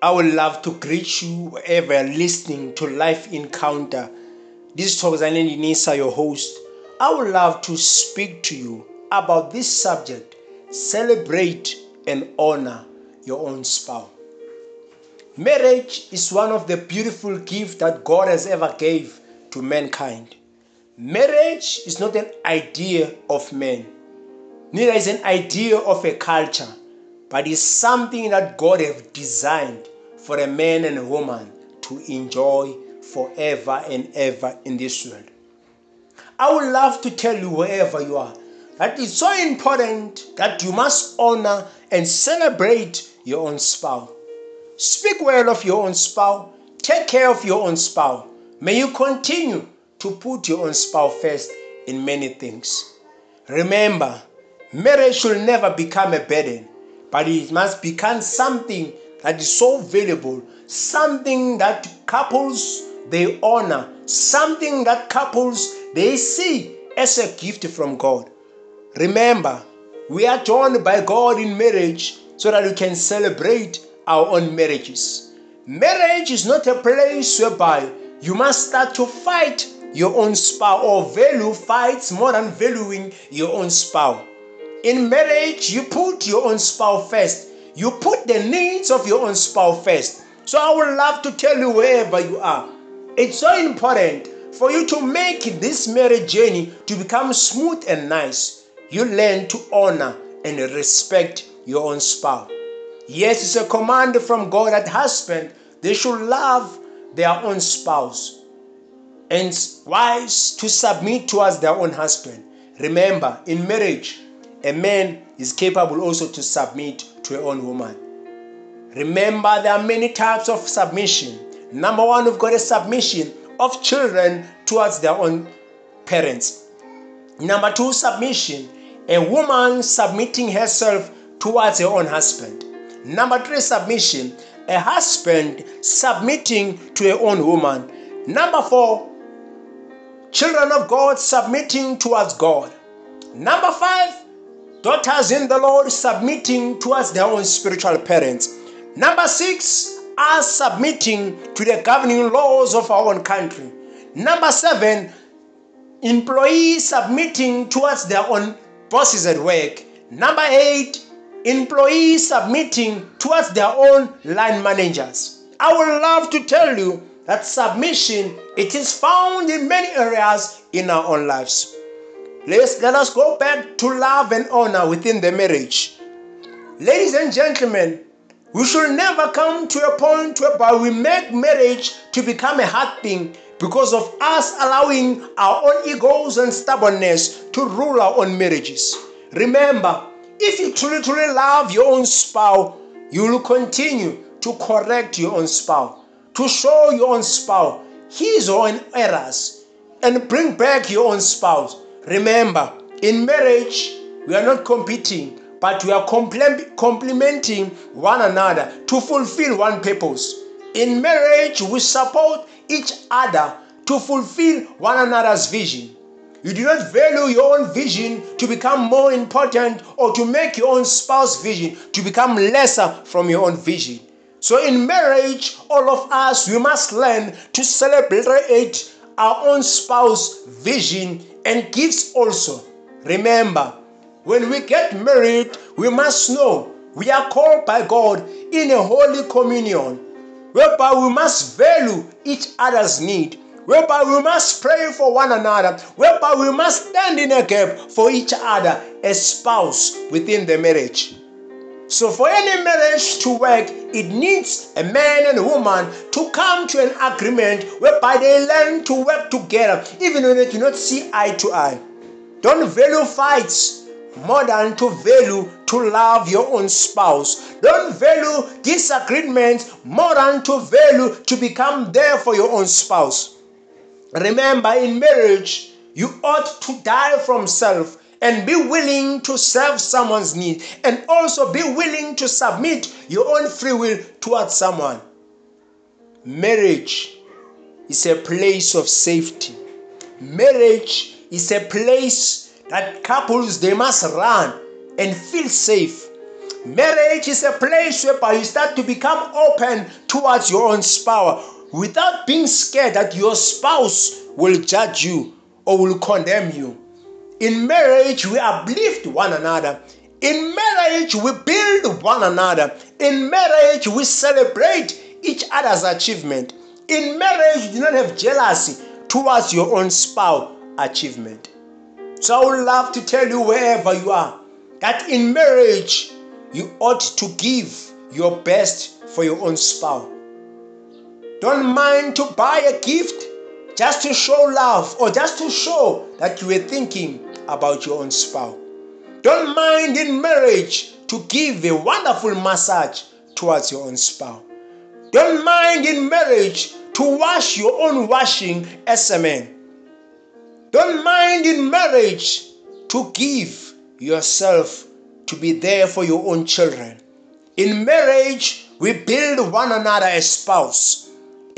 I would love to greet you wherever listening to Life Encounter. This is Thokozani Ndinisa, your host. I would love to speak to you about this subject celebrate and honor your own spouse. Marriage is one of the beautiful gifts that God has ever gave to mankind. Marriage is not an idea of man, neither is an idea of a culture but it's something that God has designed for a man and a woman to enjoy forever and ever in this world. I would love to tell you wherever you are that it's so important that you must honor and celebrate your own spouse. Speak well of your own spouse. Take care of your own spouse. May you continue to put your own spouse first in many things. Remember, marriage should never become a burden but it must become something that is so valuable, something that couples they honor, something that couples they see as a gift from God. Remember, we are joined by God in marriage so that we can celebrate our own marriages. Marriage is not a place whereby you must start to fight your own spouse or value fights more than valuing your own spouse. In marriage, you put your own spouse first. You put the needs of your own spouse first. So I would love to tell you wherever you are. It's so important for you to make this marriage journey to become smooth and nice. You learn to honor and respect your own spouse. Yes, it's a command from God that husband they should love their own spouse and wives to submit towards their own husband. Remember, in marriage, a man is capable also to submit to a own woman. Remember, there are many types of submission. Number one, we've got a submission of children towards their own parents. Number two, submission, a woman submitting herself towards her own husband. Number three, submission, a husband submitting to her own woman. Number four, children of God submitting towards God. Number five, Daughters in the Lord submitting towards their own spiritual parents. Number six, us submitting to the governing laws of our own country. Number seven, employees submitting towards their own bosses at work. Number eight, employees submitting towards their own line managers. I would love to tell you that submission it is found in many areas in our own lives. Let's, let us go back to love and honor within the marriage. Ladies and gentlemen, we should never come to a point whereby we make marriage to become a hard thing because of us allowing our own egos and stubbornness to rule our own marriages. Remember, if you truly, truly love your own spouse, you will continue to correct your own spouse, to show your own spouse his own errors, and bring back your own spouse Remember, in marriage, we are not competing, but we are complementing one another to fulfill one purpose. In marriage, we support each other to fulfill one another's vision. You do not value your own vision to become more important or to make your own spouse vision to become lesser from your own vision. So in marriage, all of us we must learn to celebrate our own spouse vision and gifts also. Remember, when we get married, we must know we are called by God in a holy communion, whereby we must value each other's need, whereby we must pray for one another, whereby we must stand in a gap for each other as spouse within the marriage. So, for any marriage to work, it needs a man and a woman to come to an agreement whereby they learn to work together, even when they do not see eye to eye. Don't value fights more than to value to love your own spouse. Don't value disagreements more than to value to become there for your own spouse. Remember, in marriage, you ought to die from self and be willing to serve someone's need and also be willing to submit your own free will towards someone. Marriage is a place of safety. Marriage is a place that couples they must run and feel safe. Marriage is a place whereby you start to become open towards your own spouse without being scared that your spouse will judge you or will condemn you. In marriage, we uplift one another. In marriage, we build one another. In marriage, we celebrate each other's achievement. In marriage, you do not have jealousy towards your own spouse achievement. So I would love to tell you wherever you are that in marriage, you ought to give your best for your own spouse. Don't mind to buy a gift just to show love or just to show that you were thinking about your own spouse. Don't mind in marriage to give a wonderful massage towards your own spouse. Don't mind in marriage to wash your own washing as a man. Don't mind in marriage to give yourself to be there for your own children. In marriage, we build one another as spouse.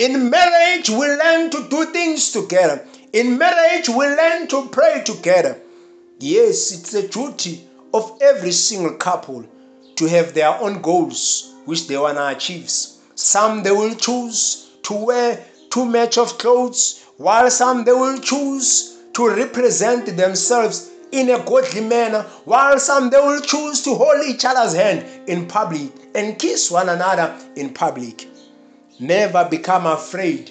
In marriage, we learn to do things together. In marriage, we learn to pray together. Yes, it's a duty of every single couple to have their own goals which they want to achieve. Some they will choose to wear two match of clothes, while some they will choose to represent themselves in a godly manner, while some they will choose to hold each other's hand in public and kiss one another in public. Never become afraid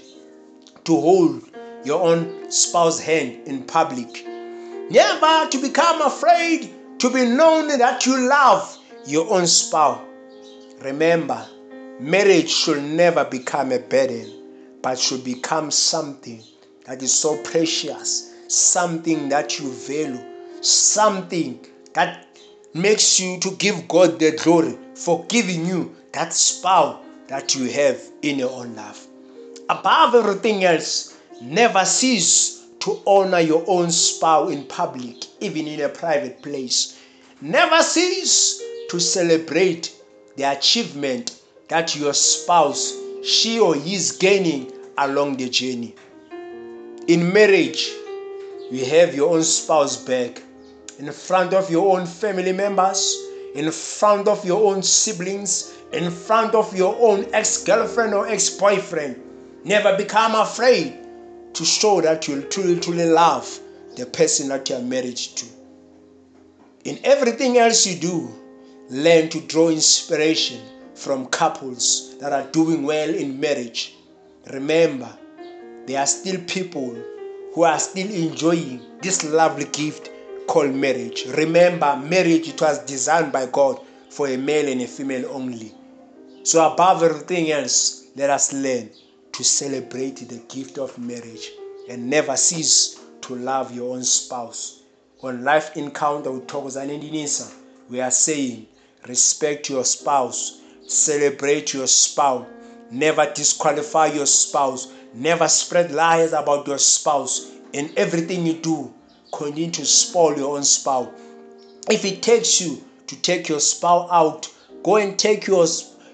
to hold your own spouse's hand in public. Never to become afraid to be known that you love your own spouse. Remember, marriage should never become a burden, but should become something that is so precious, something that you value, something that makes you to give God the glory for giving you that spouse that you have in your own life. Above everything else, never cease to honor your own spouse in public, even in a private place. Never cease to celebrate the achievement that your spouse, she or he is gaining along the journey. In marriage, you have your own spouse back in front of your own family members, in front of your own siblings, in front of your own ex girlfriend or ex boyfriend. Never become afraid to show that you truly, truly love the person that you are married to. In everything else you do, learn to draw inspiration from couples that are doing well in marriage. Remember, there are still people who are still enjoying this lovely gift called marriage. Remember, marriage it was designed by God for a male and a female only. So above everything else, let us learn to celebrate the gift of marriage and never cease to love your own spouse. On Life Encounter with Thokozani Ndinisa, we are saying respect your spouse, celebrate your spouse, never disqualify your spouse, never spread lies about your spouse. In everything you do, continue to spoil your own spouse. If it takes you to take your spouse out, go and take your,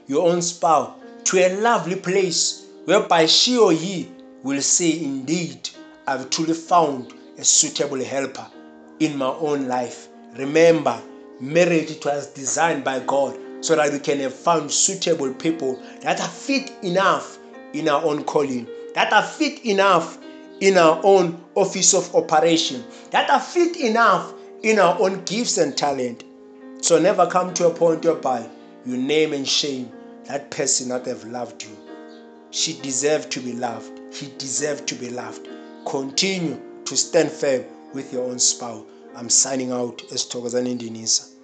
your own spouse to a lovely place whereby she or he will say, Indeed, I've truly found a suitable helper in my own life. Remember, marriage it was designed by God so that we can have found suitable people that are fit enough in our own calling, that are fit enough in our own office of operation, that are fit enough in our own gifts and talent. So never come to a point whereby you name and shame that person that have loved you. She deserved to be loved. He deserved to be loved. Continue to stand firm with your own spouse. I'm signing out as Thokozani Ndinisa.